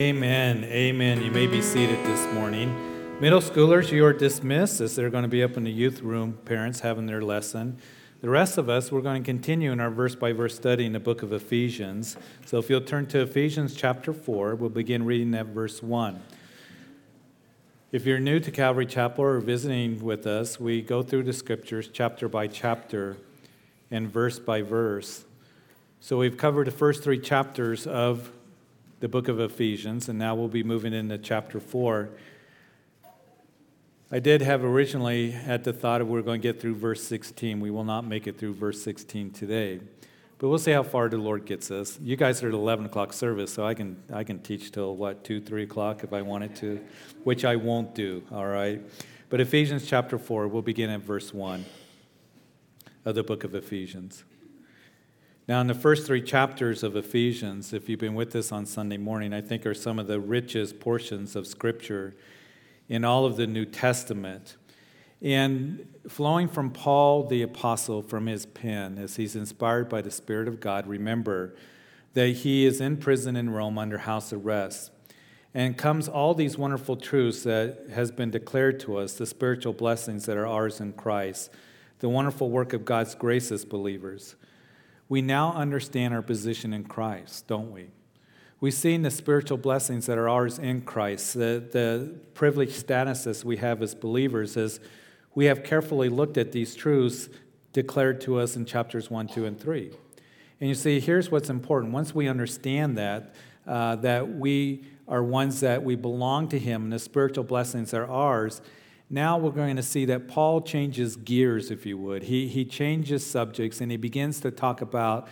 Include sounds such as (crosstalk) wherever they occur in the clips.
Amen. Amen. You may be seated this morning. Middle schoolers, you are dismissed as they're going to be up in the youth room, parents having their lesson. The rest of us, we're going to continue in our verse by verse study in the book of Ephesians. So if you'll turn to Ephesians chapter 4, we'll begin reading at verse 1. If you're new to Calvary Chapel or visiting with us, we go through the scriptures chapter by chapter and verse by verse. So we've covered the first three chapters of the book of Ephesians, and now we'll be moving into chapter 4. I did have originally had the thought of we are going to get through verse 16. We will not make it through verse 16 today, but we'll see how far the Lord gets us. You guys are at 11 o'clock service, so I can, I can teach till what, 2, 3 o'clock if I wanted to, which I won't do, all right? But Ephesians chapter 4, we'll begin at verse 1 of the book of Ephesians. Now, in the first three chapters of Ephesians, if you've been with us on Sunday morning, I think are some of the richest portions of Scripture in all of the New Testament. And flowing from Paul the Apostle from his pen, as he's inspired by the Spirit of God, remember that he is in prison in Rome under house arrest. And comes all these wonderful truths that has been declared to us, the spiritual blessings that are ours in Christ, the wonderful work of God's grace as believers we now understand our position in Christ, don't we? We've seen the spiritual blessings that are ours in Christ, the, the privileged statuses we have as believers, as we have carefully looked at these truths declared to us in chapters 1, 2, and 3. And you see, here's what's important. Once we understand that, uh, that we are ones that we belong to Him and the spiritual blessings are ours, now we're going to see that Paul changes gears, if you would. He, he changes subjects and he begins to talk about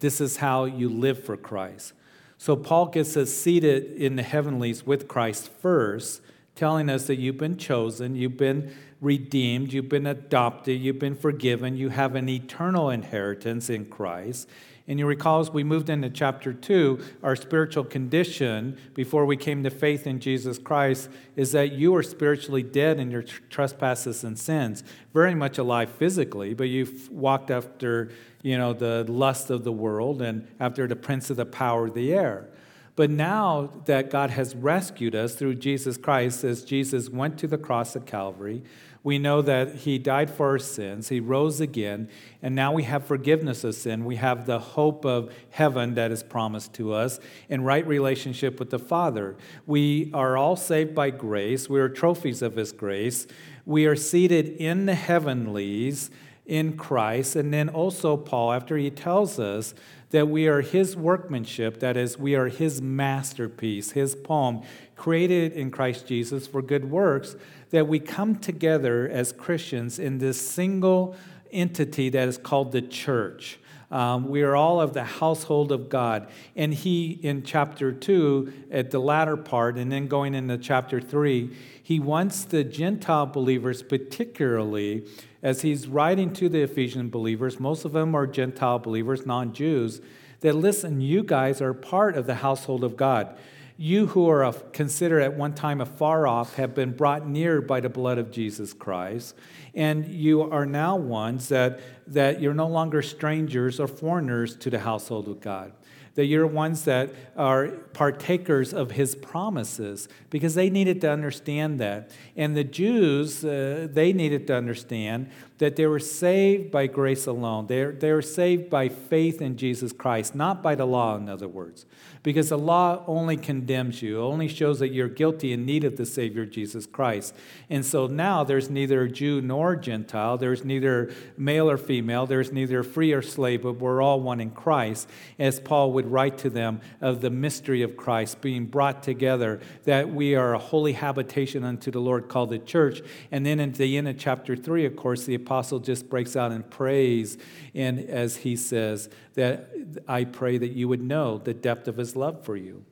this is how you live for Christ. So Paul gets us seated in the heavenlies with Christ first, telling us that you've been chosen, you've been redeemed, you've been adopted, you've been forgiven, you have an eternal inheritance in Christ. And you recall as we moved into chapter 2, our spiritual condition before we came to faith in Jesus Christ is that you are spiritually dead in your trespasses and sins, very much alive physically, but you've walked after, you know, the lust of the world and after the prince of the power of the air. But now that God has rescued us through Jesus Christ, as Jesus went to the cross at Calvary, we know that He died for our sins, He rose again, and now we have forgiveness of sin. We have the hope of heaven that is promised to us in right relationship with the Father. We are all saved by grace, we are trophies of His grace. We are seated in the heavenlies in Christ. And then also, Paul, after he tells us that we are his workmanship, that is, we are his masterpiece, his poem, created in Christ Jesus for good works, that we come together as Christians in this single entity that is called the church. Um, we are all of the household of God. And he, in chapter 2, at the latter part, and then going into chapter 3, he wants the Gentile believers, particularly as he's writing to the Ephesian believers, most of them are Gentile believers, non Jews, that listen, you guys are part of the household of God. You who are considered at one time afar off have been brought near by the blood of Jesus Christ. And you are now ones that, that you're no longer strangers or foreigners to the household of God that you're ones that are partakers of his promises because they needed to understand that. And the Jews, uh, they needed to understand that they were saved by grace alone. They they were saved by faith in Jesus Christ, not by the law, in other words because the law only condemns you, only shows that you're guilty in need of the Savior Jesus Christ. And so now there's neither Jew nor Gentile, there's neither male or female, there's neither free or slave, but we're all one in Christ, as Paul would write to them of the mystery of Christ being brought together, that we are a holy habitation unto the Lord called the church. And then at the end of chapter 3, of course, the apostle just breaks out in praise, and as he says, that I pray that you would know the depth of his love for you.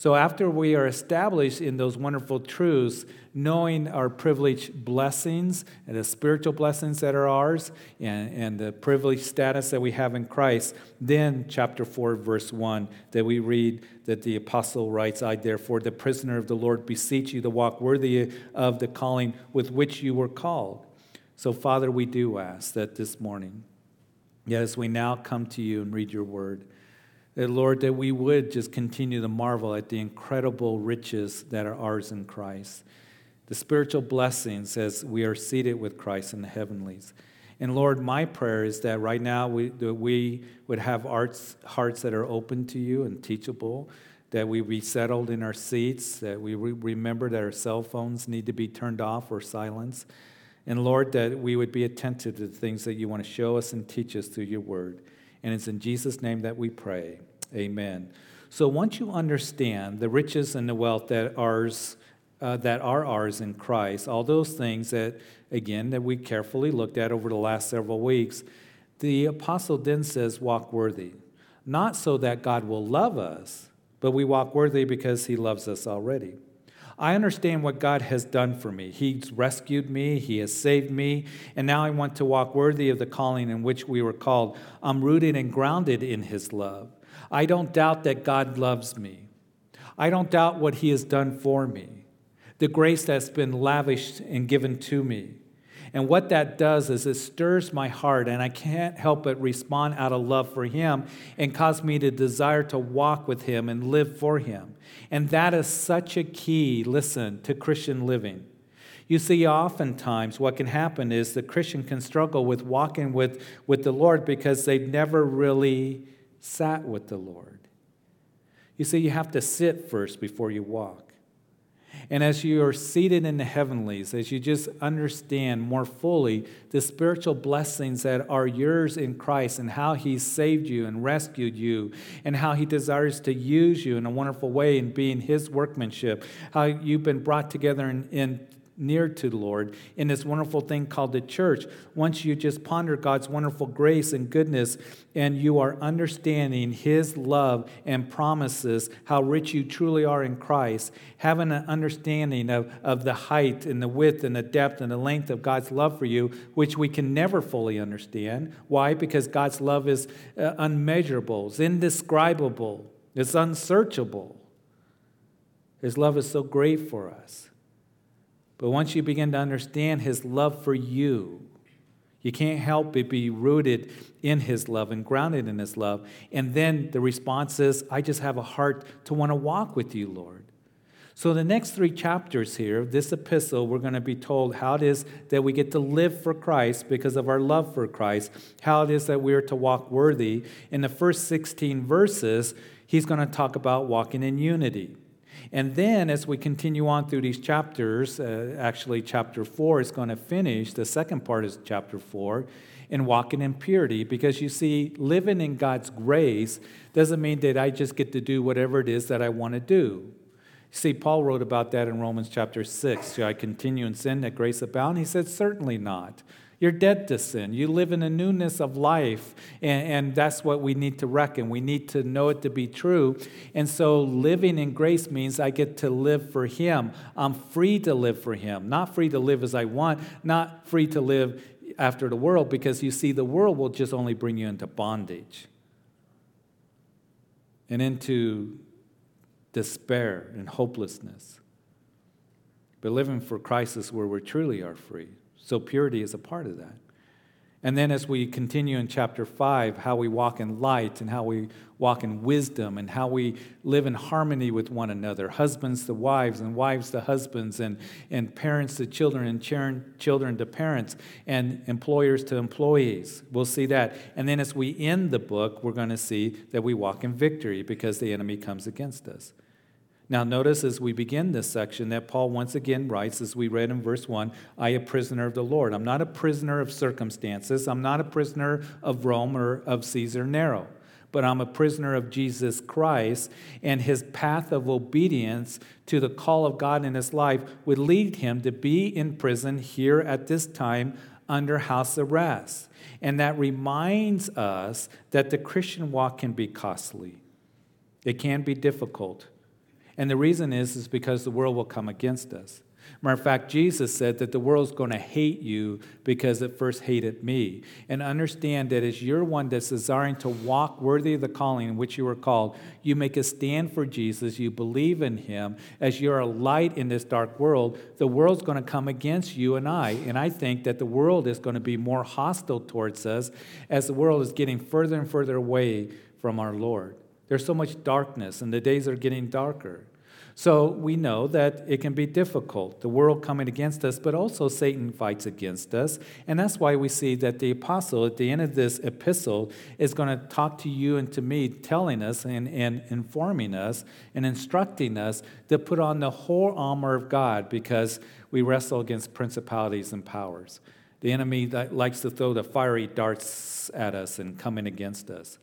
So, after we are established in those wonderful truths, knowing our privileged blessings and the spiritual blessings that are ours and, and the privileged status that we have in Christ, then, chapter 4, verse 1, that we read that the apostle writes, I therefore, the prisoner of the Lord, beseech you to walk worthy of the calling with which you were called. So, Father, we do ask that this morning Yet as we now come to you and read your word, That, Lord, that we would just continue to marvel at the incredible riches that are ours in Christ, the spiritual blessings as we are seated with Christ in the heavenlies. And Lord, my prayer is that right now we, that we would have hearts, hearts that are open to you and teachable, that we be settled in our seats, that we re- remember that our cell phones need to be turned off or silenced. And Lord, that we would be attentive to the things that you want to show us and teach us through your word. And it's in Jesus' name that we pray. Amen. So once you understand the riches and the wealth that ours uh, that are ours in Christ, all those things that, again, that we carefully looked at over the last several weeks, the apostle then says, walk worthy. Not so that God will love us, but we walk worthy because he loves us already. I understand what God has done for me. He's rescued me, He has saved me, and now I want to walk worthy of the calling in which we were called. I'm rooted and grounded in His love. I don't doubt that God loves me. I don't doubt what He has done for me the grace that's been lavished and given to me. And what that does is it stirs my heart, and I can't help but respond out of love for Him and cause me to desire to walk with Him and live for Him. And that is such a key, listen, to Christian living. You see, oftentimes what can happen is the Christian can struggle with walking with, with the Lord because they've never really sat with the Lord. You see, you have to sit first before you walk. And as you are seated in the heavenlies, as you just understand more fully the spiritual blessings that are yours in Christ and how He saved you and rescued you, and how He desires to use you in a wonderful way in being His workmanship, how you've been brought together in, in near to the Lord in this wonderful thing called the church. Once you just ponder God's wonderful grace and goodness, and you are understanding His love and promises, how rich you truly are in Christ, having an understanding of, of the height and the width and the depth and the length of God's love for you, which we can never fully understand. Why? Because God's love is uh, unmeasurable, it's indescribable, it's unsearchable. His love is so great for us. But once you begin to understand his love for you, you can't help but be rooted in his love and grounded in his love. And then the response is, I just have a heart to want to walk with you, Lord. So, the next three chapters here of this epistle, we're going to be told how it is that we get to live for Christ because of our love for Christ, how it is that we are to walk worthy. In the first 16 verses, he's going to talk about walking in unity. And then, as we continue on through these chapters, uh, actually, chapter four is going to finish. The second part is chapter four in walking in purity because you see, living in God's grace doesn't mean that I just get to do whatever it is that I want to do. See, Paul wrote about that in Romans chapter 6. Should I continue in sin that grace abound? He said, Certainly not. You're dead to sin. You live in a newness of life. And, and, that's what we need to reckon. We need to know it to be true. And so living in grace means I get to live for Him. I'm free to live for Him, not free to live as I want, not free to live after the world, because you see, the world will just only bring you into bondage and into despair and hopelessness. But living for Christ is where we truly are free. So purity is a part of that. And then as we continue in chapter 5, how we walk in light and how we walk in wisdom and how we live in harmony with one another husbands to wives and wives to husbands and, and parents to children and children to parents and employers to employees. We'll see that. And then as we end the book, we're going to see that we walk in victory because the enemy comes against us. Now, notice as we begin this section that Paul once again writes, as we read in verse 1, I, a prisoner of the Lord. I'm not a prisoner of circumstances. I'm not a prisoner of Rome or of Caesar Nero, but I'm a prisoner of Jesus Christ, and his path of obedience to the call of God in his life would lead him to be in prison here at this time under house arrest. And that reminds us that the Christian walk can be costly, it can be difficult. And the reason is, is because the world will come against us. Matter of fact, Jesus said that the world's going to hate you because it first hated me. And understand that as you're one that's desiring to walk worthy of the calling in which you were called, you make a stand for Jesus, you believe in him, as you're a light in this dark world, the world's going to come against you and I. And I think that the world is going to be more hostile towards us as the world is getting further and further away from our Lord. There's so much darkness, and the days are getting darker. So we know that it can be difficult, the world coming against us, but also Satan fights against us. And that's why we see that the apostle at the end of this epistle is going to talk to you and to me, telling us and, and informing us and instructing us to put on the whole armor of God because we wrestle against principalities and powers. The enemy likes to throw the fiery darts at us and coming against us.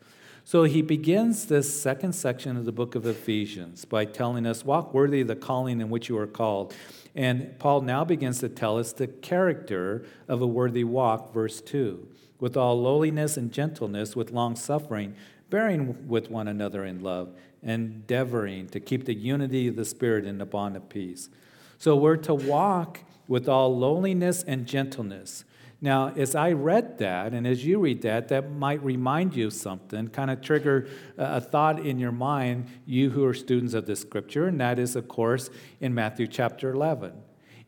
So he begins this second section of the book of Ephesians by telling us, Walk worthy of the calling in which you are called. And Paul now begins to tell us the character of a worthy walk, verse 2. With all lowliness and gentleness, with long suffering, bearing with one another in love, endeavoring to keep the unity of the Spirit in the bond of peace. So we're to walk with all lowliness and gentleness. Now, as I read that, and as you read that, that might remind you of something, kind of trigger a thought in your mind, you who are students of the scripture, and that is, of course, in Matthew chapter 11.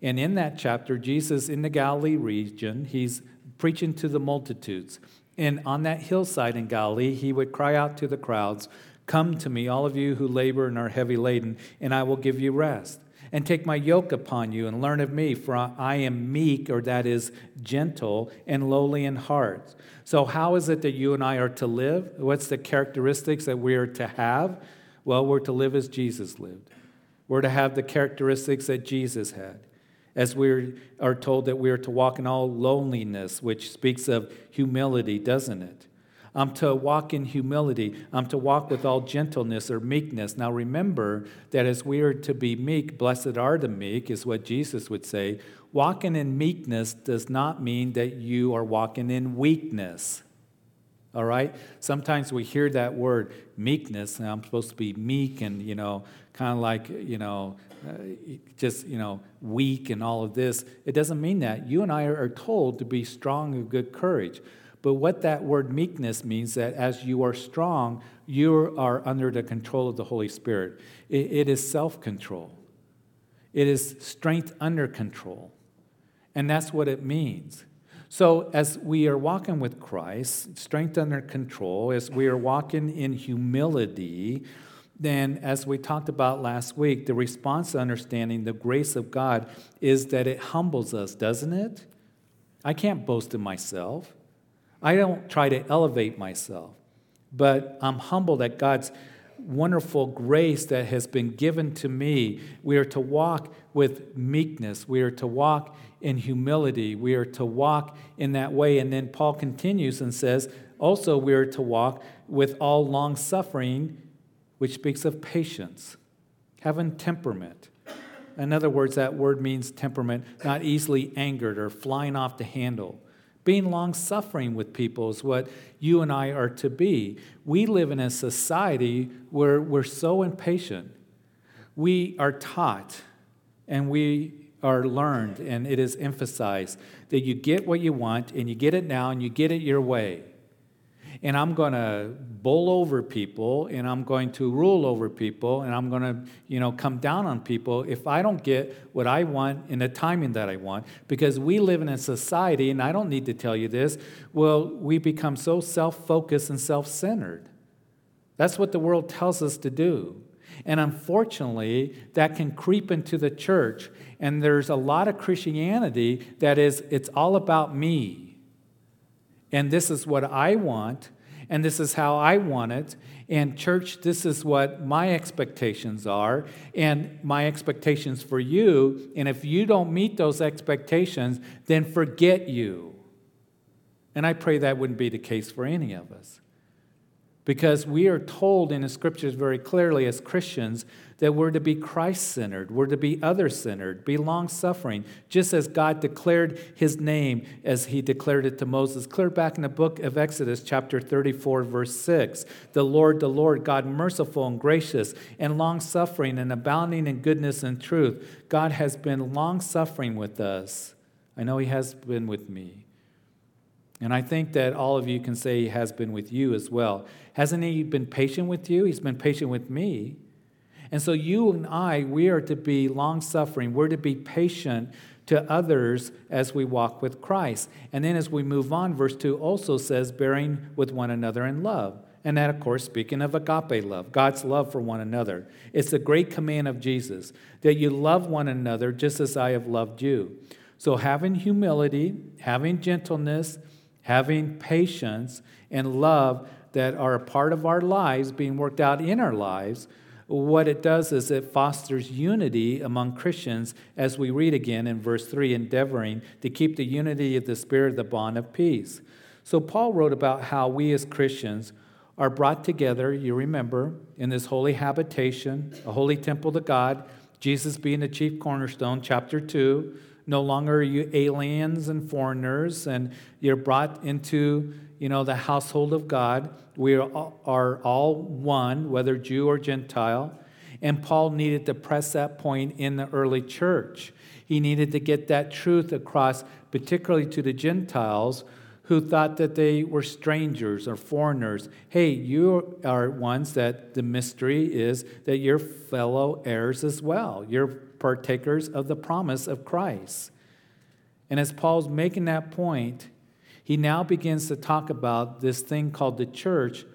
And in that chapter, Jesus in the Galilee region, he's preaching to the multitudes. And on that hillside in Galilee, he would cry out to the crowds, Come to me, all of you who labor and are heavy laden, and I will give you rest and take my yoke upon you and learn of me, for I am meek, or that is gentle, and lowly in heart. So, how is it that you and I are to live? What's the characteristics that we are to have? Well, we're to live as Jesus lived. We're to have the characteristics that Jesus had. As we are told that we are to walk in all loneliness, which speaks of humility, doesn't it? I'm to walk in humility. I'm to walk with all gentleness or meekness. Now remember that as we are to be meek, blessed are the meek, is what Jesus would say. Walking in meekness does not mean that you are walking in weakness. All right? Sometimes we hear that word meekness, and I'm supposed to be meek and, you know, kind of like, you know, uh, just, you know, weak and all of this. It doesn't mean that. You and I are told to be strong and good courage. But what that word meekness means that as you are strong, you are under the control of the Holy Spirit. it, it is self control, it is strength under control. And that's what it means. So, as we are walking with Christ, strength under control, as we are walking in humility, then, as we talked about last week, the response to understanding the grace of God is that it humbles us, doesn't it? I can't boast in myself. I don't try to elevate myself, but I'm humbled at God's wonderful grace that has been given to me. We are to walk with meekness, we are to walk in humility, we are to walk in that way. And then Paul continues and says, also, we are to walk with all long suffering, which speaks of patience, having temperament. In other words, that word means temperament, not easily angered or flying off the handle. Being long suffering with people is what you and I are to be. We live in a society where we're so impatient. We are taught and we are learned, and it is emphasized that you get what you want and you get it now and you get it your way and I'm going to bowl over people and I'm going to rule over people and I'm going to, you know, come down on people if I don't get what I want in the timing that I want because we live in a society and I don't need to tell you this, well, we become so self-focused and self-centered. That's what the world tells us to do. And unfortunately, that can creep into the church and there's a lot of Christianity that is it's all about me and this is what I want, and this is how I want it. And, church, this is what my expectations are, and my expectations for you. And if you don't meet those expectations, then forget you. And I pray that wouldn't be the case for any of us. Because we are told in the scriptures very clearly as Christians that we're to be Christ centered, we're to be other centered, be long suffering, just as God declared his name as he declared it to Moses. Clear back in the book of Exodus, chapter 34, verse 6. The Lord, the Lord, God merciful and gracious and long suffering and abounding in goodness and truth. God has been long suffering with us. I know he has been with me. And I think that all of you can say he has been with you as well. Hasn't he been patient with you? He's been patient with me. And so you and I, we are to be long suffering. We're to be patient to others as we walk with Christ. And then as we move on, verse 2 also says, bearing with one another in love. And that, of course, speaking of agape love, God's love for one another. It's the great command of Jesus that you love one another just as I have loved you. So, having humility, having gentleness, having patience, and love that are a part of our lives being worked out in our lives, what it does is it fosters unity among Christians, as we read again in verse 3, endeavoring to keep the unity of the Spirit, the bond of peace. So, Paul wrote about how we as Christians are brought together, you remember, in this holy habitation, a holy temple to God, Jesus being the chief cornerstone, chapter 2. No longer are you aliens and foreigners, and you're brought into you know, the household of God. We are all one, whether Jew or Gentile. And Paul needed to press that point in the early church. He needed to get that truth across, particularly to the Gentiles who thought that they were strangers or foreigners. Hey, you are ones that the mystery is that you're fellow heirs as well. You're partakers of the promise of Christ. And as Paul's making that point, he now begins to talk about this thing called the church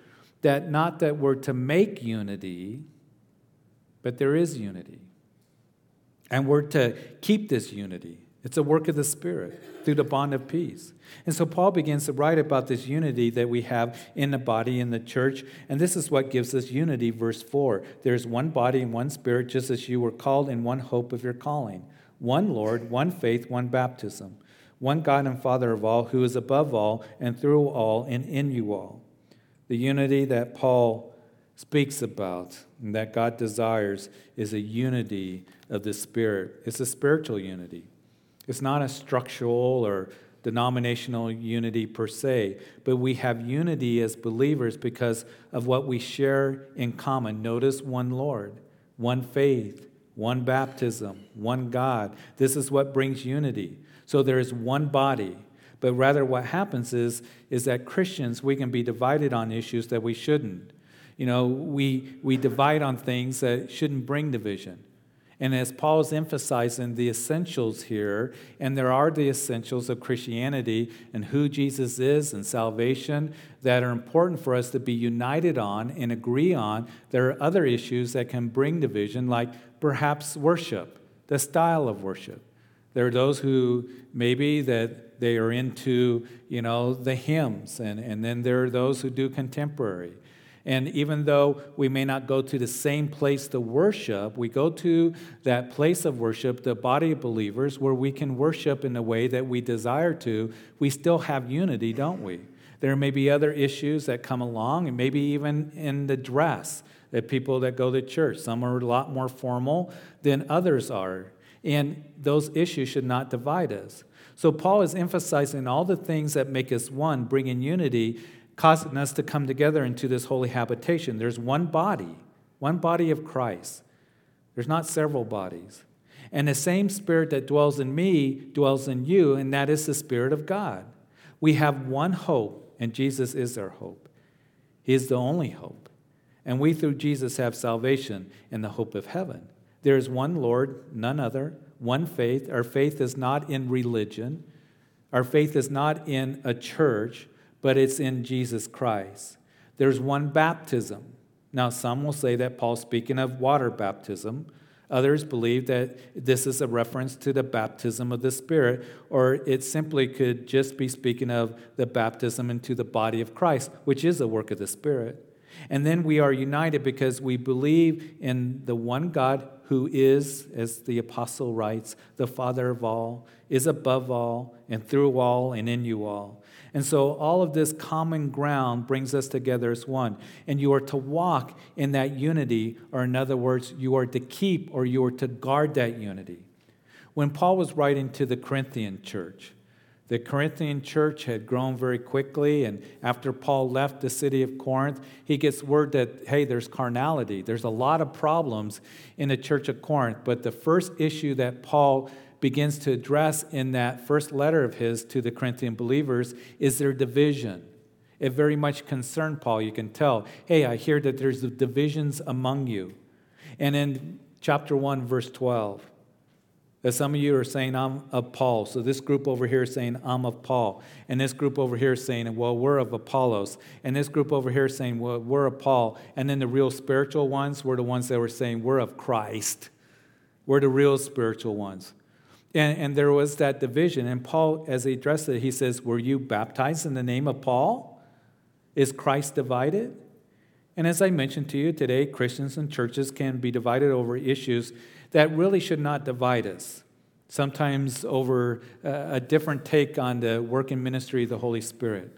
that not that we're to make unity, but there is unity. And we're to keep this unity. It's a work of the Spirit through the bond of peace. And so Paul begins to write about this unity that we have in the body, in the church. And this is what gives us unity, verse 4. There's one body and one spirit, just as you were called in one hope of your calling. One Lord, one faith, one baptism. One God and Father of all, who is above all and through all and in you all. The unity that Paul speaks about and that God desires is a unity of the Spirit. It's a spiritual unity. It's not a structural or denominational unity per se, but we have unity as believers because of what we share in common. Notice one Lord, one faith, one baptism, one God. This is what brings unity. So there is one body. But rather, what happens is, is that Christians, we can be divided on issues that we shouldn't. You know, we, we divide on things that shouldn't bring division. And as Paul is emphasizing the essentials here, and there are the essentials of Christianity and who Jesus is and salvation that are important for us to be united on and agree on, there are other issues that can bring division, like perhaps worship, the style of worship. There are those who maybe that they are into, you know, the hymns, and, and then there are those who do contemporary. And even though we may not go to the same place to worship, we go to that place of worship, the body of believers, where we can worship in the way that we desire to. We still have unity, don't we? There may be other issues that come along, and maybe even in the dress that people that go to church. Some are a lot more formal than others are. And those issues should not divide us. So Paul is emphasizing all the things that make us one, bringing unity, causing us to come together into this holy habitation. There's one body, one body of Christ. There's not several bodies. And the same spirit that dwells in me dwells in you, and that is the Spirit of God. We have one hope, and Jesus is our hope. He is the only hope. And we, through Jesus, have salvation and the hope of heaven. There is one Lord, none other, one faith. Our faith is not in religion, our faith is not in a church but it's in Jesus Christ. There's one baptism. Now, some will say that Paul's speaking of water baptism. Others believe that this is a reference to the baptism of the Spirit, or it simply could just be speaking of the baptism into the body of Christ, which is a work of the Spirit. And then we are united because we believe in the one God who is, as the apostle writes, the Father of all, is above all, and through all, and in you all. And so all of this common ground brings us together as one. And you are to walk in that unity, or in other words, you are to keep or you are to guard that unity. When Paul was writing to the Corinthian church, the Corinthian church had grown very quickly, and after Paul left the city of Corinth, he gets word that, hey, there's carnality. There's a lot of problems in the church of Corinth. But the first issue that Paul begins to address in that first letter of his to the Corinthian believers is their division. It very much concerned Paul. You can tell, hey, I hear that there's divisions among you. And in chapter 1, verse 12, That some of you are saying, I'm of Paul. So this group over here is saying, I'm of Paul. And this group over here is saying, well, we're of Apollos. And this group over here is saying, well, we're of Paul. And then the real spiritual ones were the ones that were saying, we're of Christ. We're the real spiritual ones. And, and there was that division. And Paul, as he addressed it, he says, Were you baptized in the name of Paul? Is Christ divided? And as I mentioned to you today, Christians and churches can be divided over issues that really should not divide us. Sometimes over uh, a different take on the work and ministry of the Holy Spirit,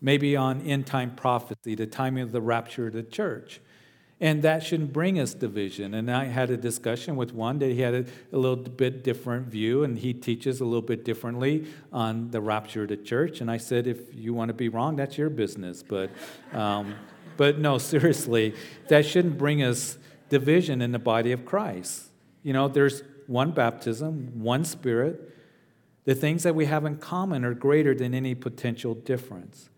maybe on end time prophecy, the timing of the rapture of the church. And that shouldn't bring us division. And I had a discussion with one that he had a, a, little bit different view, and he teaches a little bit differently on the rapture of the church. And I said, if you want to be wrong, that's your business. But, um, (laughs) but no, seriously, that shouldn't bring us division in the body of Christ. You know, there's one baptism, one spirit. The things that we have in common are greater than any potential difference.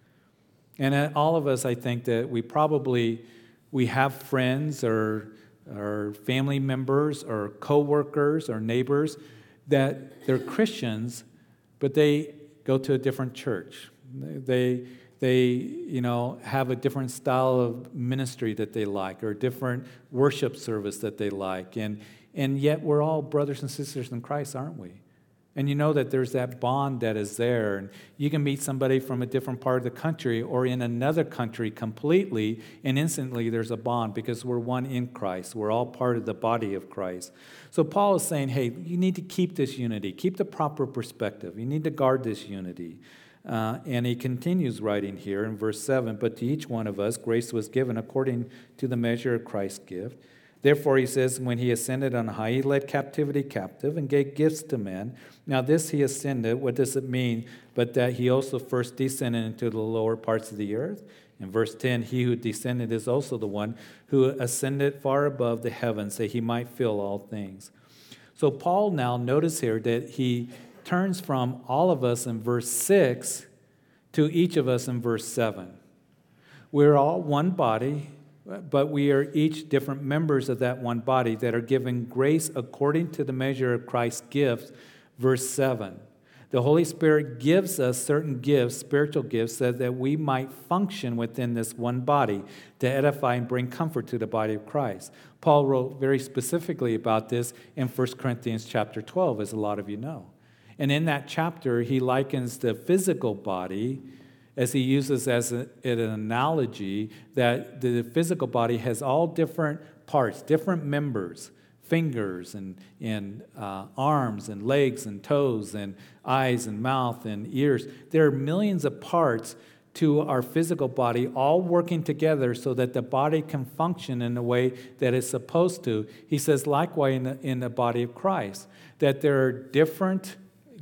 And uh, all of us, I think that we probably we have friends or, or family members or coworkers or neighbors that they're Christians, but they go to a different church. They, they you know, have a different style of ministry that they like or a different worship service that they like. And, and yet, we're all brothers and sisters in Christ, aren't we? And you know that there's that bond that is there. And you can meet somebody from a different part of the country or in another country completely, and instantly there's a bond because we're one in Christ. We're all part of the body of Christ. So Paul is saying, hey, you need to keep this unity, keep the proper perspective. You need to guard this unity. Uh, and he continues writing here in verse 7 But to each one of us grace was given according to the measure of Christ's gift. Therefore, he says, when he ascended on high, he led captivity captive and gave gifts to men. Now, this he ascended, what does it mean? But that he also first descended into the lower parts of the earth. In verse 10, he who descended is also the one who ascended far above the heavens that he might fill all things. So, Paul now, notice here that he turns from all of us in verse 6 to each of us in verse 7. We're all one body but we are each different members of that one body that are given grace according to the measure of Christ's gifts. Verse 7. The Holy Spirit gives us certain gifts, spiritual gifts, so that we might function within this one body to edify and bring comfort to the body of Christ. Paul wrote very specifically about this in 1 Corinthians chapter 12, as a lot of you know. And in that chapter, he likens the physical body as he uses as a, an analogy that the physical body has all different parts, different members, fingers and, and uh, arms and legs and toes and eyes and mouth and ears. There are millions of parts to our physical body, all working together so that the body can function in the way that it's supposed to. He says, likewise, in the, in the body of Christ, that there are different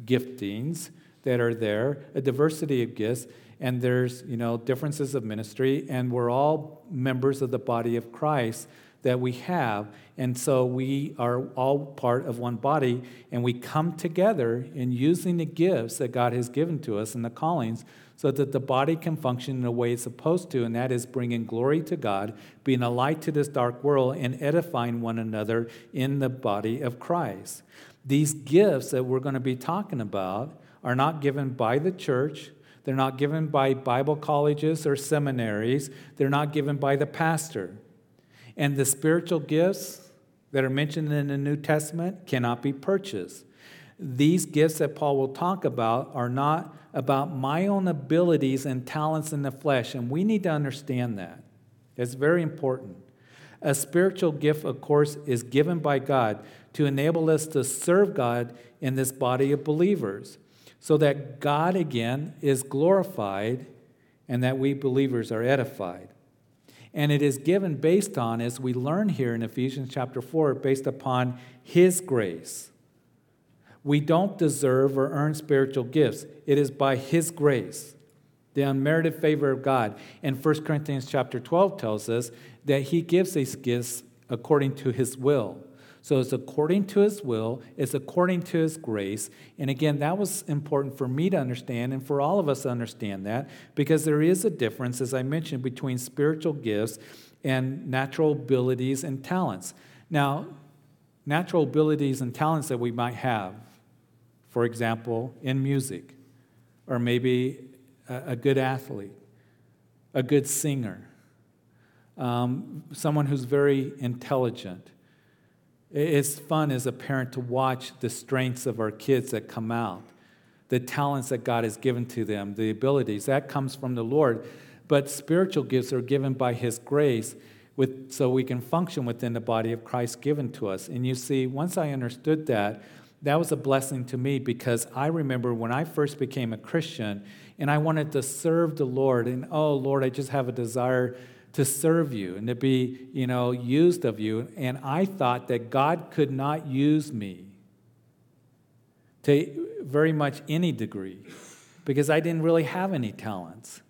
giftings that are there, a diversity of gifts, and there's you know differences of ministry and we're all members of the body of christ that we have. And so we are all part of one body and we come together in using the gifts that god has given to us and the callings so that the body can function in the way it's supposed to and that is bringing glory to god being a light to this dark world and edifying one another in the body of christ. These gifts that we're going to be talking about are not given by the church they're not given by Bible colleges or seminaries. They're not given by the pastor. And the spiritual gifts that are mentioned in the New Testament cannot be purchased. These gifts that Paul will talk about are not about my own abilities and talents in the flesh, and we need to understand that. It's very important. A spiritual gift, of course, is given by God to enable us to serve God in this body of believers so that God again is glorified and that we believers are edified. And it is given based on, as we learn here in Ephesians chapter 4, based upon His grace. We don't deserve or earn spiritual gifts, it is by His grace, the unmerited favor of God. And 1 Corinthians chapter 12 tells us that He gives these gifts according to His will. So it's according to his will, it's according to his grace. And again, that was important for me to understand and for all of us to understand that because there is a difference, as I mentioned, between spiritual gifts and natural abilities and talents. Now, natural abilities and talents that we might have. For example, in music, or maybe a, good athlete, a good singer, um, someone who's very intelligent. It's fun as a parent to watch the strengths of our kids that come out, the talents that God has given to them, the abilities. That comes from the Lord. But spiritual gifts are given by His grace with, so we can function within the body of Christ given to us. And you see, once I understood that, that was a blessing to me because I remember when I first became a Christian and I wanted to serve the Lord, and oh, Lord, I just have a desire to serve you and to be, you know, used of you. And I thought that God could not use me to very much any degree because I didn't really have any talents.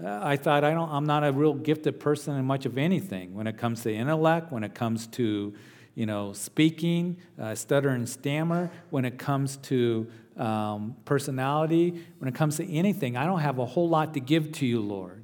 Uh, I thought I don't, I'm not a real gifted person in much of anything when it comes to intellect, when it comes to you know, speaking, uh, stutter and stammer, when it comes to um, personality, when it comes to anything. I don't have a whole lot to give to you, Lord.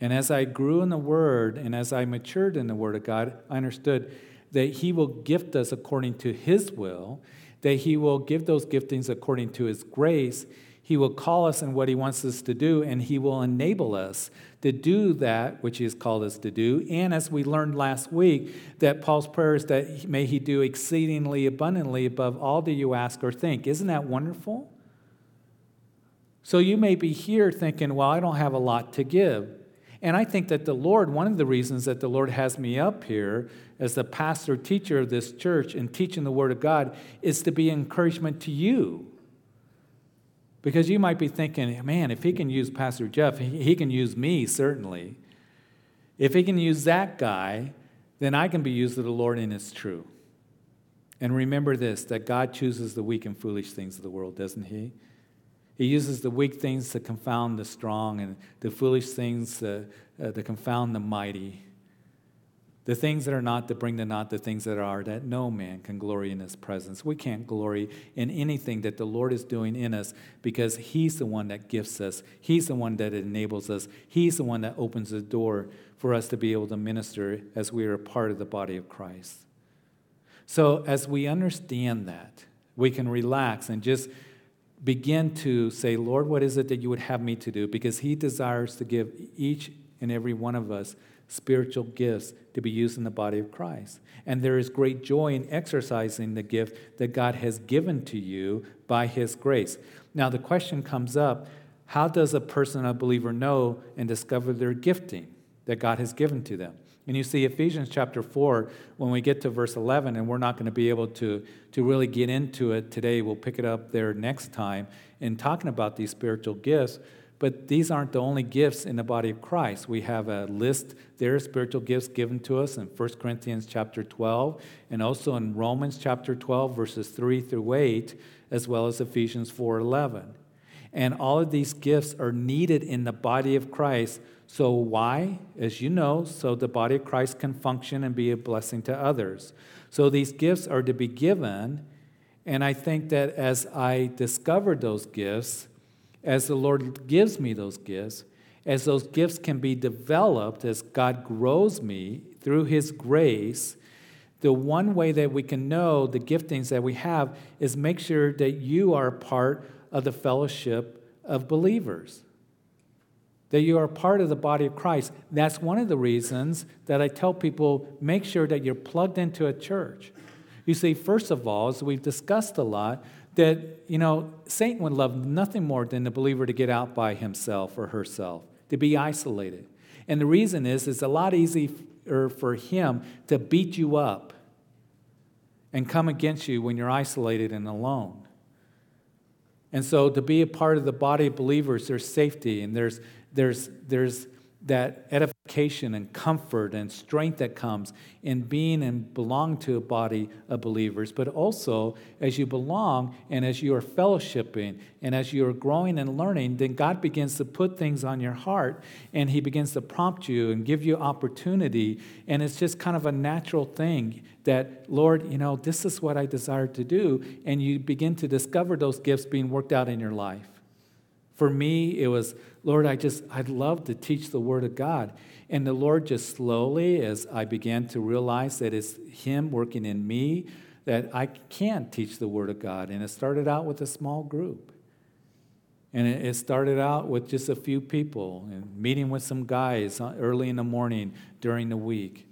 And as I grew in the Word and as I matured in the Word of God, I understood that He will gift us according to His will, that He will give those giftings according to His grace. He will call us in what He wants us to do, and He will enable us to do that which He has called us to do. And as we learned last week, that Paul's prayer is that may He do exceedingly abundantly above all that you ask or think. Isn't that wonderful? So you may be here thinking, well, I don't have a lot to give. And I think that the Lord, one of the reasons that the Lord has me up here as the pastor teacher of this church and teaching the Word of God is to be encouragement to you. Because you might be thinking, man, if he can use Pastor Jeff, he can use me, certainly. If he can use that guy, then I can be used of the Lord, and it's true. And remember this that God chooses the weak and foolish things of the world, doesn't he? He uses the weak things to confound the strong and the foolish things to, uh, to confound the mighty. The things that are not to bring the not the things that are, that no man can glory in his presence. We can't glory in anything that the Lord is doing in us because he's the one that gifts us. He's the one that enables us. He's the one that opens the door for us to be able to minister as we are a part of the body of Christ. So, as we understand that, we can relax and just begin to say, Lord, what is it that you would have me to do? Because He desires to give each and every one of us spiritual gifts to be used in the body of Christ. And there is great joy in exercising the gift that God has given to you by His grace. Now, the question comes up how does a person, a believer, know and discover their gifting that God has given to them? And you see Ephesians chapter 4, when we get to verse 11, and we're not going to be able to, to really get into it today, we'll pick it up there next time in talking about these spiritual gifts. But these aren't the only gifts in the body of Christ. We have a list there, spiritual gifts given to us in 1 Corinthians chapter 12, and also in Romans chapter 12, verses 3 through 8, as well as Ephesians 4 11. And all of these gifts are needed in the body of Christ so, why? As you know, so the body of Christ can function and be a blessing to others. So, these gifts are to be given. And I think that as I discover those gifts, as the Lord gives me those gifts, as those gifts can be developed, as God grows me through His grace, the one way that we can know the giftings that we have is make sure that you are part of the fellowship of believers that you are part of the body of Christ. That's one of the reasons that I tell people make sure that you're plugged into a church. You see, first of all, as we've discussed a lot, that, you know, Satan would love nothing more than the believer to get out by himself or herself, to be isolated. And the reason is, it's a lot easier for him to beat you up and come against you when you're isolated and alone. And so, to be a part of the body of believers, there's safety and there's there's, there's that edification and comfort and strength that comes in being and belong to a body of believers, but also as you belong and as you are fellowshipping and as you are growing and learning, then God begins to put things on your heart and He begins to prompt you and give you opportunity. And it's just kind of a natural thing that, Lord, you know, this is what I desire to do. And you begin to discover those gifts being worked out in your life For me, it was, Lord, I just, I'd love to teach the Word of God. And the Lord just slowly, as I began to realize that it's Him working in me, that I can teach the Word of God. And it started out with a small group. And it started out with just a few people and meeting with some guys uh, early in the morning during the week.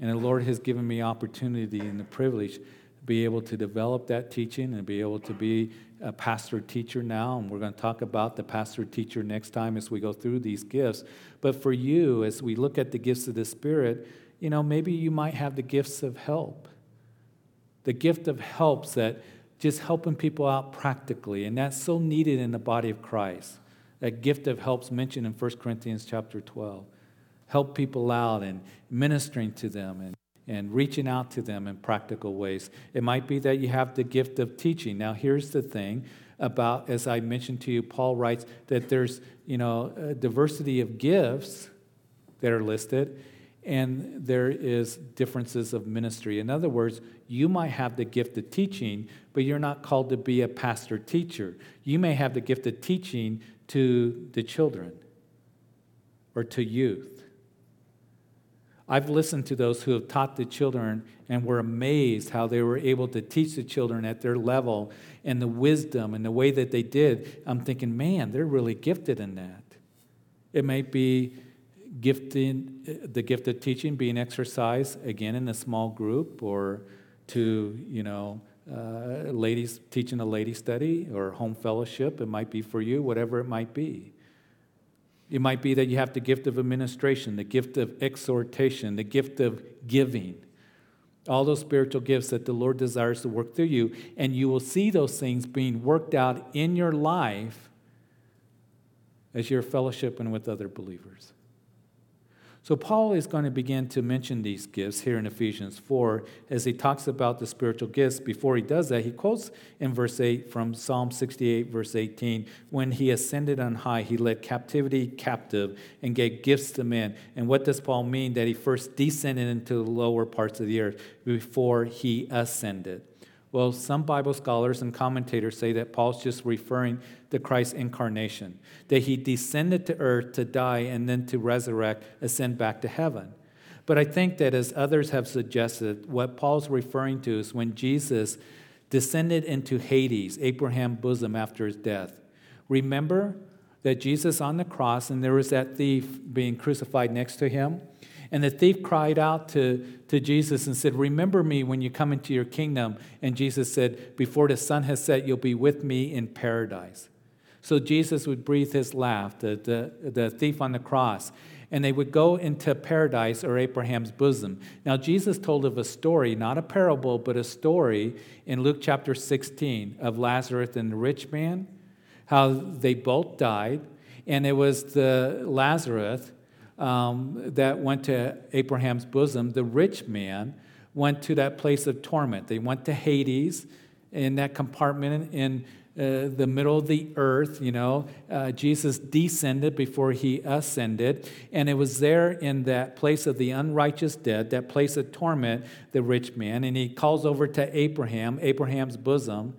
And the Lord has given me opportunity and the privilege be able to develop that teaching and be able to be a pastor teacher now. And we're going to talk about the pastor teacher next time as we go through these gifts. But for you, as we look at the gifts of the Spirit, you know, maybe you might have the gifts of help. The gift of helps that just helping people out practically. And that's so needed in the body of Christ. That gift of helps mentioned in 1 Corinthians chapter 12. Help people out and ministering to them and, and reaching out to them in practical ways. It might be that you have the gift of teaching. Now, here's the thing about, as I mentioned to you, Paul writes that there's, you know, a diversity of gifts that are listed and there is differences of ministry. In other words, you might have the gift of teaching, but you're not called to be a pastor teacher. You may have the gift of teaching to the children or to youth. I've listened to those who have taught the children and were amazed how they were able to teach the children at their level and the wisdom and the way that they did. I'm thinking, man, they're really gifted in that. It might be gifting, the gift of teaching being exercised again in a small group or to, you know, uh, ladies teaching a lady study or home fellowship. It might be for you, whatever it might be. It might be that you have the gift of administration, the gift of exhortation, the gift of giving. All those spiritual gifts that the Lord desires to work through you, and you will see those things being worked out in your life as you're fellowshipping with other believers. So, Paul is going to begin to mention these gifts here in Ephesians 4 as he talks about the spiritual gifts. Before he does that, he quotes in verse 8 from Psalm 68, verse 18 When he ascended on high, he led captivity captive and gave gifts to men. And what does Paul mean? That he first descended into the lower parts of the earth before he ascended. Well, some Bible scholars and commentators say that Paul's just referring to Christ's incarnation, that he descended to earth to die and then to resurrect, ascend back to heaven. But I think that as others have suggested, what Paul's referring to is when Jesus descended into Hades, Abraham's bosom, after his death. Remember that Jesus on the cross, and there was that thief being crucified next to him. And the thief cried out to, to Jesus and said, Remember me when you come into your kingdom. And Jesus said, Before the sun has set, you'll be with me in paradise. So Jesus would breathe his laugh, the, the, the thief on the cross, and they would go into paradise or Abraham's bosom. Now, Jesus told of a story, not a parable, but a story in Luke chapter 16 of Lazarus and the rich man, how they both died. And it was the Lazarus um, that went to Abraham's bosom, the rich man went to that place of torment. They went to Hades in that compartment in uh, the middle of the earth, you know. Uh, Jesus descended before he ascended. And it was there in that place of the unrighteous dead, that place of torment, the rich man. And he calls over to Abraham, Abraham's bosom,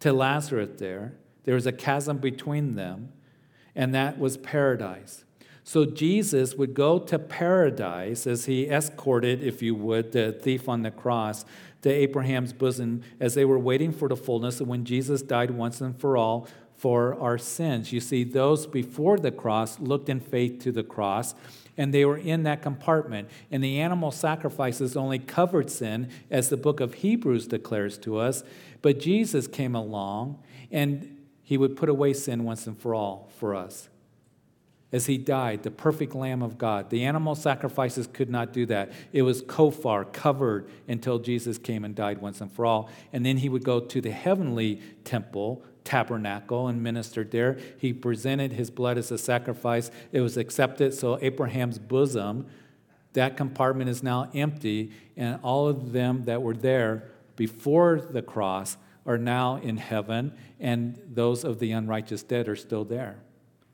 to Lazarus there. There was a chasm between them, and that was paradise. So Jesus would go to paradise as he escorted, if you would, the thief on the cross to Abraham's bosom as they were waiting for the fullness of when Jesus died once and for all for our sins. You see, those before the cross looked in faith to the cross, and they were in that compartment. And the animal sacrifices only covered sin, as the book of Hebrews declares to us. But Jesus came along, and he would put away sin once and for all for us as he died, the perfect Lamb of God. The animal sacrifices could not do that. It was kofar, covered, until Jesus came and died once and for all. And then he would go to the heavenly temple, tabernacle, and ministered there. He presented his blood as a sacrifice. It was accepted. So Abraham's bosom, that compartment is now empty, and all of them that were there before the cross are now in heaven, and those of the unrighteous dead are still there.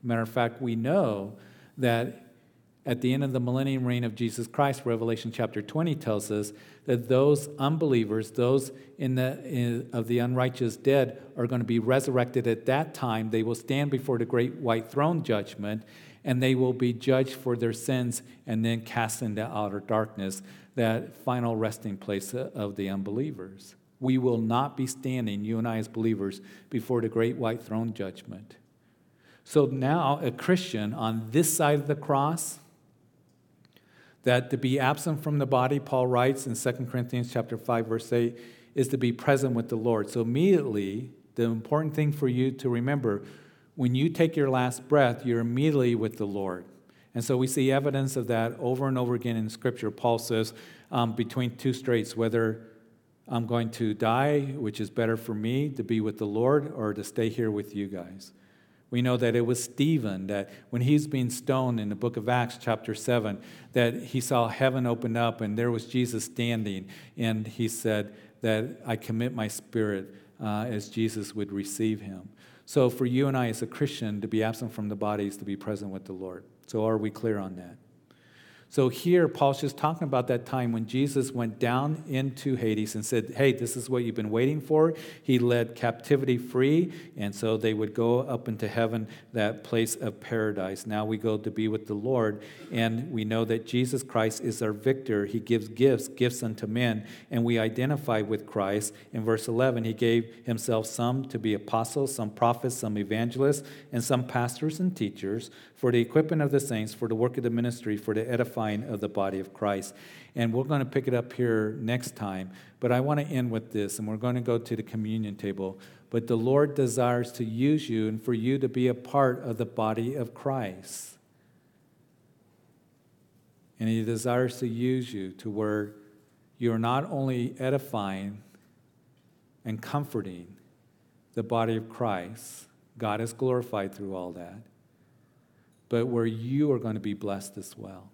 Matter of fact, we know that at the end of the millennium reign of Jesus Christ, Revelation chapter 20 tells us that those unbelievers, those in the, in, of the unrighteous dead, are going to be resurrected at that time. They will stand before the great white throne judgment, and they will be judged for their sins and then cast into outer darkness, that final resting place of the unbelievers. We will not be standing, you and I as believers, before the great white throne judgment. So now, a Christian on this side of the cross, that to be absent from the body, Paul writes in 2 Corinthians chapter 5, verse 8, is to be present with the Lord. So immediately, the important thing for you to remember, when you take your last breath, you're immediately with the Lord. And so we see evidence of that over and over again in Scripture. Paul says, um, between two straits, whether I'm going to die, which is better for me to be with the Lord, or to stay here with you guys. We know that it was Stephen that when he's being stoned in the book of Acts, chapter 7, that he saw heaven open up and there was Jesus standing. And he said that I commit my spirit uh, as Jesus would receive him. So for you and I as a Christian, to be absent from the body is to be present with the Lord. So are we clear on that? So here, Paul's just talking about that time when Jesus went down into Hades and said, Hey, this is what you've been waiting for. He led captivity free, and so they would go up into heaven, that place of paradise. Now we go to be with the Lord, and we know that Jesus Christ is our victor. He gives gifts, gifts unto men, and we identify with Christ. In verse 11, he gave himself some to be apostles, some prophets, some evangelists, and some pastors and teachers for the equipment of the saints, for the work of the ministry, for the edifying of the body of Christ. And we're going to pick it up here next time. But I want to end with this, and we're going to go to the communion table. But the Lord desires to use you and for you to be a part of the body of Christ. And He desires to use you to where you're not only edifying and comforting the body of Christ, God is glorified through all that, but where you are going to be blessed as well.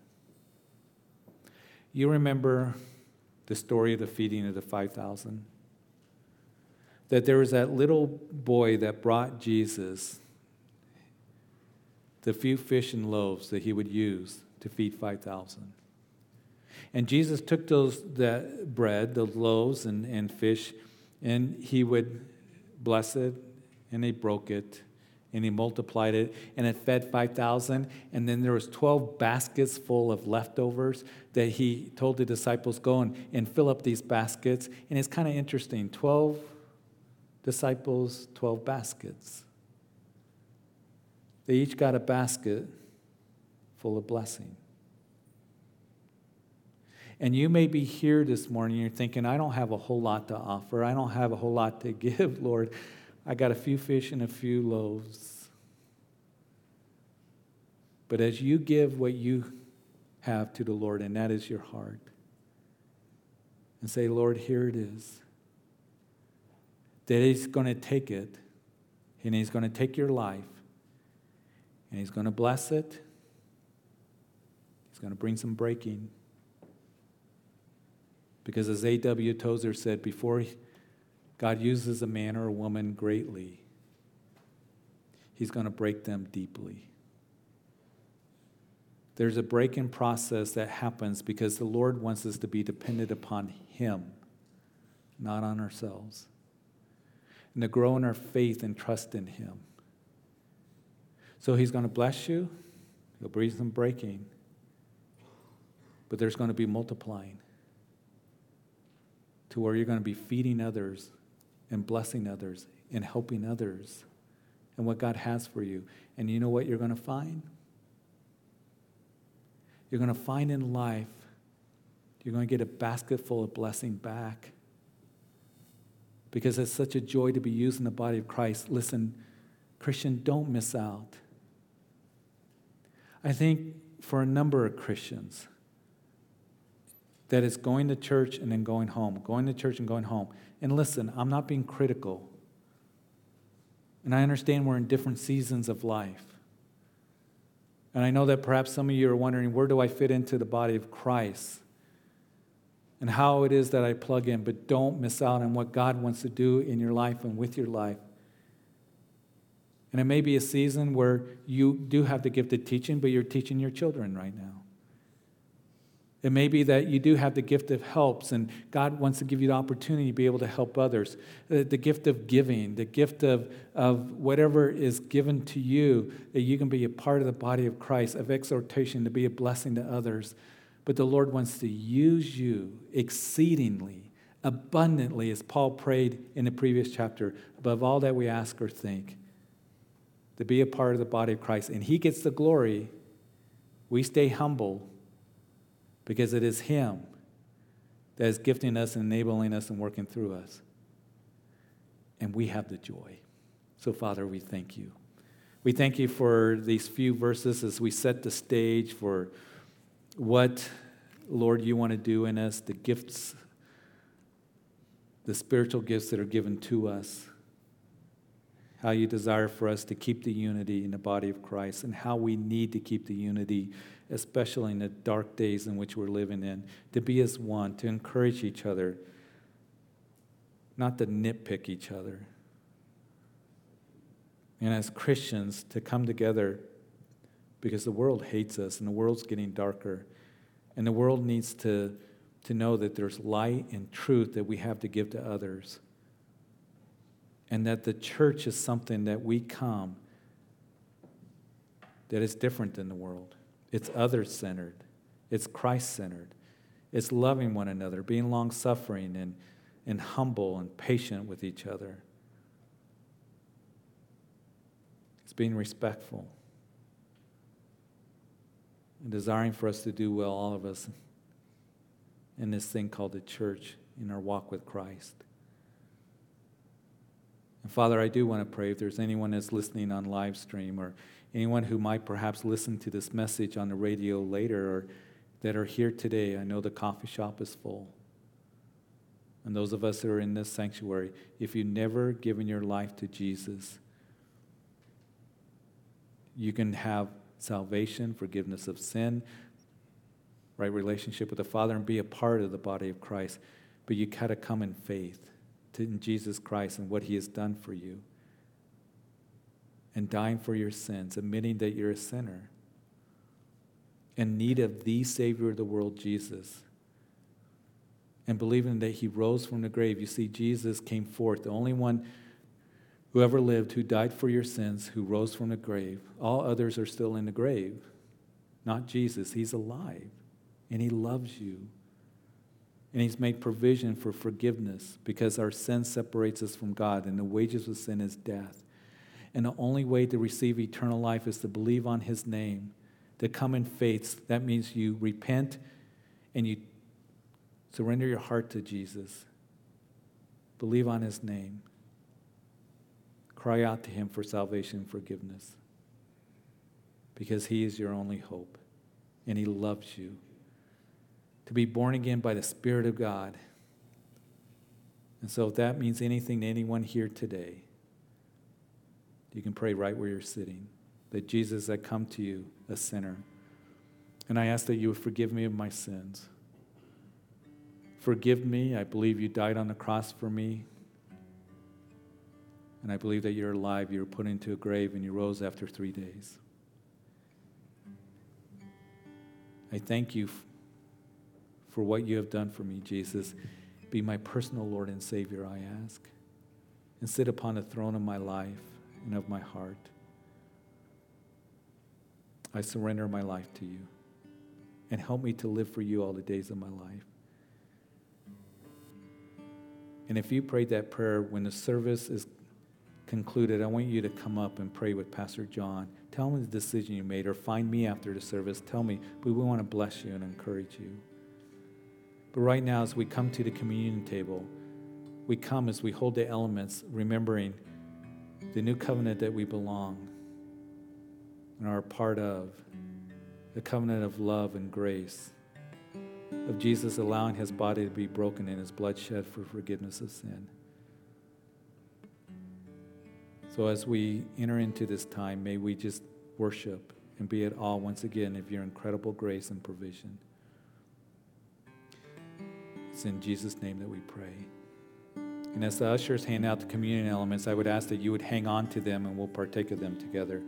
You remember the story of the feeding of the 5,000? That there was that little boy that brought Jesus the few fish and loaves that he would use to feed 5,000. And Jesus took those that bread, those loaves and, and fish, and he would bless it, and he broke it, and he multiplied it and it fed 5000 and then there was 12 baskets full of leftovers that he told the disciples go and, and fill up these baskets. And it's kind of interesting 12 disciples 12 baskets. They each got a basket full of blessing. And you may be here this morning you're thinking i don't have a whole lot to offer. I don't have a whole lot to (laughs) give lord I got a few fish and a few loaves. But as you give what you have to the Lord, and that is your heart, and say, Lord, here it is, that He's going to take it, and He's going to take your life, and He's going to bless it, He's going to bring some breaking. Because as A.W. Tozer said, before God uses a man or a woman greatly, He's going to break them deeply. There's a breaking process that happens because the Lord wants us to be dependent upon Him, not on ourselves, and to grow in our faith and trust in Him. So He's going to bless you, He'll bring some breaking, but there's going to be multiplying to where you're going to be feeding others and blessing others and helping others and what God has for you. And you know what you're going to find? You're going to find in life, you're going to get a basket full of blessing back. Because it's such a joy to be used in the body of Christ. Listen, Christian, don't miss out. I think for a number of Christians, that it's going to church and then going home, going to church and going home. And listen, I'm not being critical. And I understand we're in different seasons of life. And I know that perhaps some of you are wondering where do I fit into the body of Christ? And how it is that I plug in, but don't miss out on what God wants to do in your life and with your life. And it may be a season where you do have the gift of teaching, but you're teaching your children right now. It may be that you do have the gift of helps, and God wants to give you the opportunity to be able to help others. The, the, gift of giving, the gift of, of whatever is given to you, that you can be a part of the body of Christ, of exhortation, to be a blessing to others. But the Lord wants to use you exceedingly, abundantly, as Paul prayed in the previous chapter, above all that we ask or think, to be a part of the body of Christ. And He gets the glory. We stay humble because it is Him that is gifting us, and enabling us, and working through us. And we have the joy. So, Father, we thank you. We thank you for these few verses as we set the stage for what, Lord, you want to do in us, the gifts, the spiritual gifts that are given to us, how you desire for us to keep the unity in the body of Christ, and how we need to keep the unity especially in the dark days in which we're living in, to be as one, to encourage each other, not to nitpick each other. And as Christians, to come together because the world hates us and the world's getting darker. And the world needs to, to know that there's light and truth that we have to give to others. And that the church is something that we come that is different than the world. It's other centered, it's Christ centered, it's loving one another, being long suffering and, and humble and patient with each other. It's being respectful and desiring for us to do well, all of us, in this thing called the church in our walk with Christ. And Father, I do want to pray if there's anyone that's listening on live stream or anyone who might perhaps listen to this message on the radio later or that are here today. I know the coffee shop is full. And those of us that are in this sanctuary, if you've never given your life to Jesus, you can have salvation, forgiveness of sin, right relationship with the Father, and be a part of the body of Christ. But you got to come in faith to, in Jesus Christ and what He has done for you and dying for your sins, admitting that you're a sinner in need of the Savior of the world, Jesus, and believing that He rose from the grave. You see, Jesus came forth, the only one who ever lived, who died for your sins, who rose from the grave. All others are still in the grave, not Jesus. He's alive, and He loves you. And he's made provision for forgiveness because our sin separates us from God, and the wages of sin is death. And the only way to receive eternal life is to believe on his name, to come in faith. That means you repent and you surrender your heart to Jesus. Believe on his name. Cry out to him for salvation and forgiveness because he is your only hope and he loves you. To be born again by the Spirit of God. And so, if that means anything to anyone here today, you can pray right where you're sitting. That Jesus, I come to you, a sinner, and I ask that you would forgive me of my sins. Forgive me. I believe you died on the cross for me. And I believe that you're alive. You were put into a grave and you rose after three days. I thank you for what you have done for me, Jesus. Be my personal Lord and Savior, I ask. And sit upon the throne of my life and of my heart. I surrender my life to you and help me to live for you all the days of my life. And if you prayed that prayer when the service is concluded, I want you to come up and pray with Pastor John. Tell him the decision you made, or find me after the service. Tell me, we want to bless you and encourage you. But right now, as we come to the communion table, we come as we hold the elements, remembering the new covenant that we belong and are a part of, the covenant of love and grace, of Jesus allowing his body to be broken and his blood shed for forgiveness of sin. So as we enter into this time, may we just worship and be at awe once again of your incredible grace and provision. It's in Jesus' name that we pray. And as the ushers hand out the communion elements, I would ask that you would hang on to them and we'll partake of them together.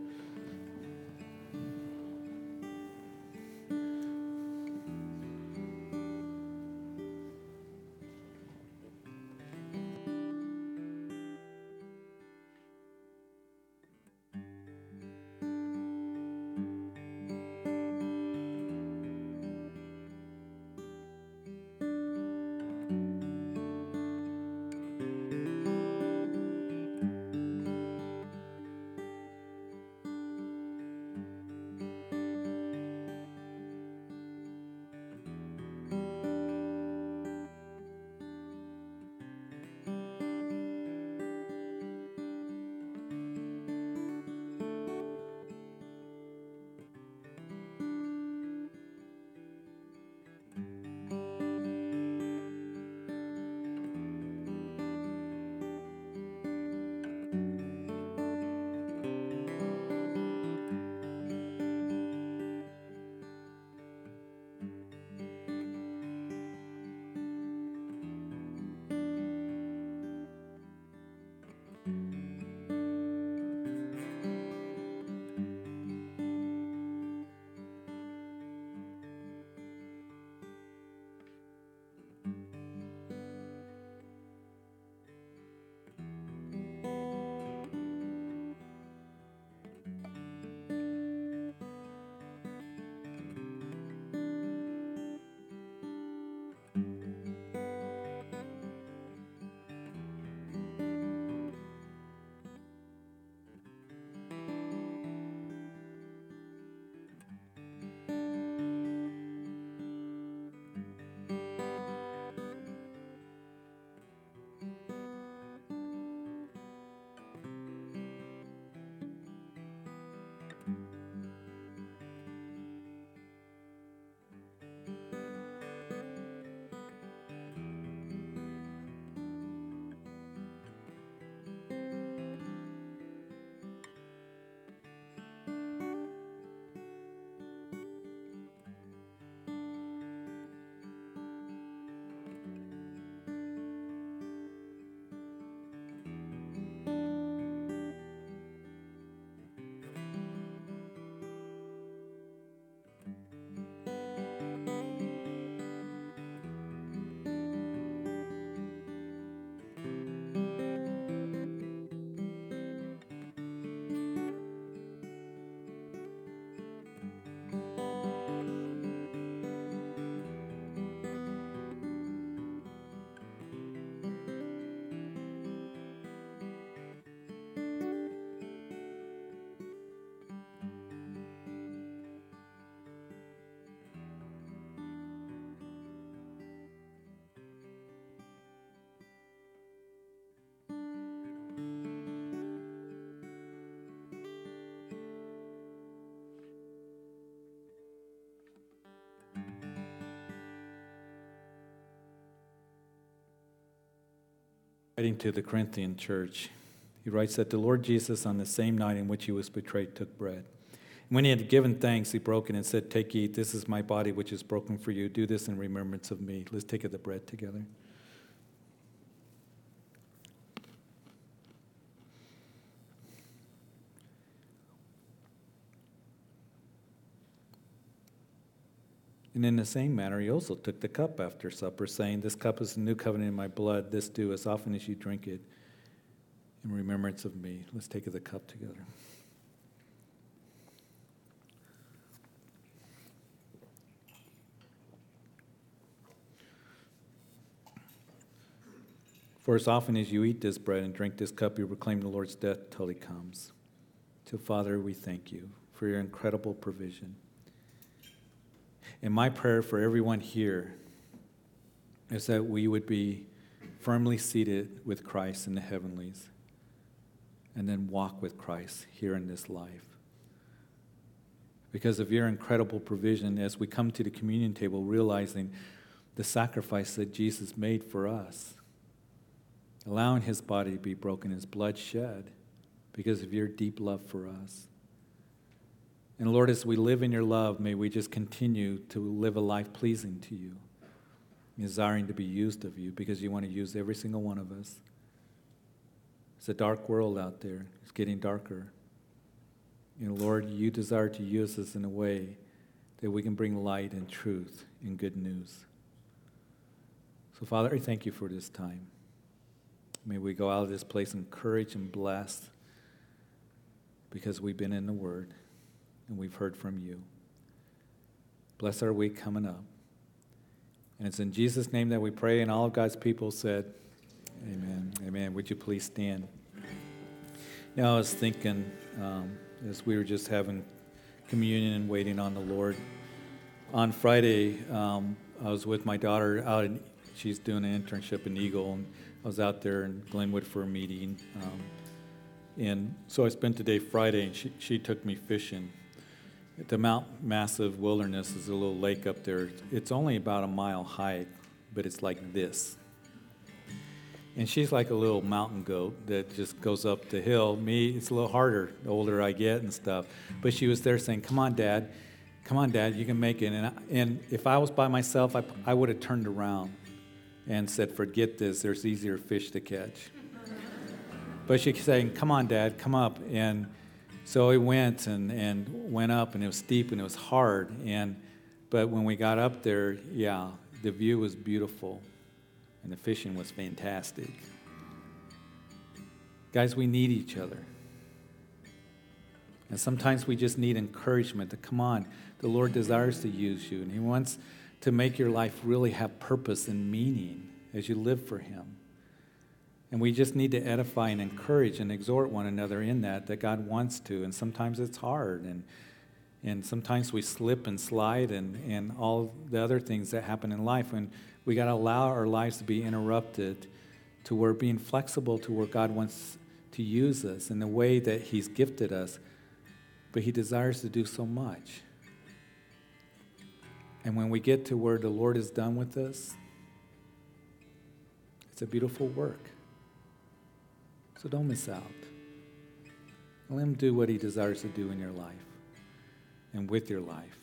Writing to the Corinthian church, he writes that the Lord Jesus, on the same night in which he was betrayed, took bread. And when he had given thanks, he broke it and said, Take, eat, this is my body which is broken for you. Do this in remembrance of me. Let's take of the bread together. And in the same manner, he also took the cup after supper, saying, This cup is the new covenant in my blood. This do as often as you drink it in remembrance of me. Let's take the cup together. For as often as you eat this bread and drink this cup, you proclaim the Lord's death till he comes. To Father, we thank you for your incredible provision. And my prayer for everyone here is that we would be firmly seated with Christ in the heavenlies and then walk with Christ here in this life. Because of your incredible provision, as we come to the communion table, realizing the sacrifice that Jesus made for us, allowing his body to be broken, his blood shed, because of your deep love for us. And Lord, as we live in your love, may we just continue to live a life pleasing to you, desiring to be used of you because you want to use every single one of us. It's a dark world out there, it's getting darker. And Lord, you desire to use us in a way that we can bring light and truth and good news. So, Father, I thank you for this time. May we go out of this place encouraged and blessed because we've been in the Word and we've heard from you. Bless our week coming up. And it's in Jesus' name that we pray, and all of God's people said, Amen. Amen. Would you please stand? Now, I was thinking um, as we were just having communion and waiting on the Lord. On Friday, um, I was with my daughter out she's doing an internship in Eagle, and I was out there in Glenwood for a meeting. Um, and so I spent the day Friday, and she, she took me fishing the Mount Massive Wilderness is a little lake up there. It's only about a mile high, but it's like this. And she's like a little mountain goat that just goes up the hill. Me, it's a little harder the older I get and stuff. But she was there saying, Come on, Dad. Come on, Dad. You can make it. And, I, and if I was by myself, I, I would have turned around and said, Forget this. There's easier fish to catch. but she's saying, Come on, Dad. Come up. And so we went and, and went up, and it was steep and it was hard. And but when we got up there, yeah, the view was beautiful, and the fishing was fantastic. Guys, we need each other. And sometimes we just need encouragement to come on. The Lord desires to use you, and He wants to make your life really have purpose and meaning as you live for Him. And we just need to edify and encourage and exhort one another in that, that God wants to. And sometimes it's hard. And, and sometimes we slip and slide and, and all the other things that happen in life. And we got to allow our lives to be interrupted to where being flexible to where God wants to use us in the way that He's gifted us. But He desires to do so much. And when we get to where the Lord is done with us, it's a beautiful work. So don't miss out. Let Him do what He desires to do in your life and with your life.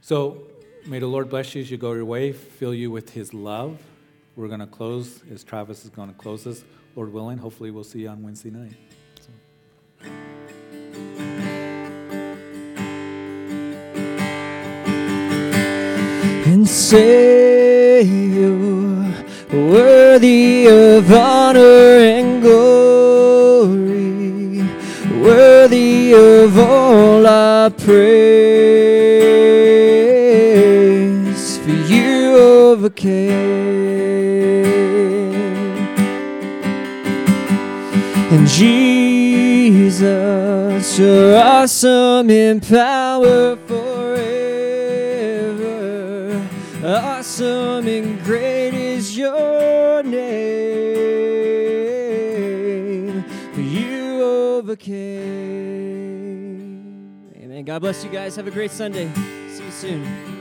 So may the Lord bless you as you go your way, fill you with His love. We're going to close as Travis is going to close us. Lord willing, hopefully we'll see you on Wednesday night. And Savior worthy of honor and glory, worthy of all our praise, for you overcame. And Jesus, you're awesome in power forever, awesome in great your name. You overcame. Amen. God bless you guys. Have a great Sunday. See you soon.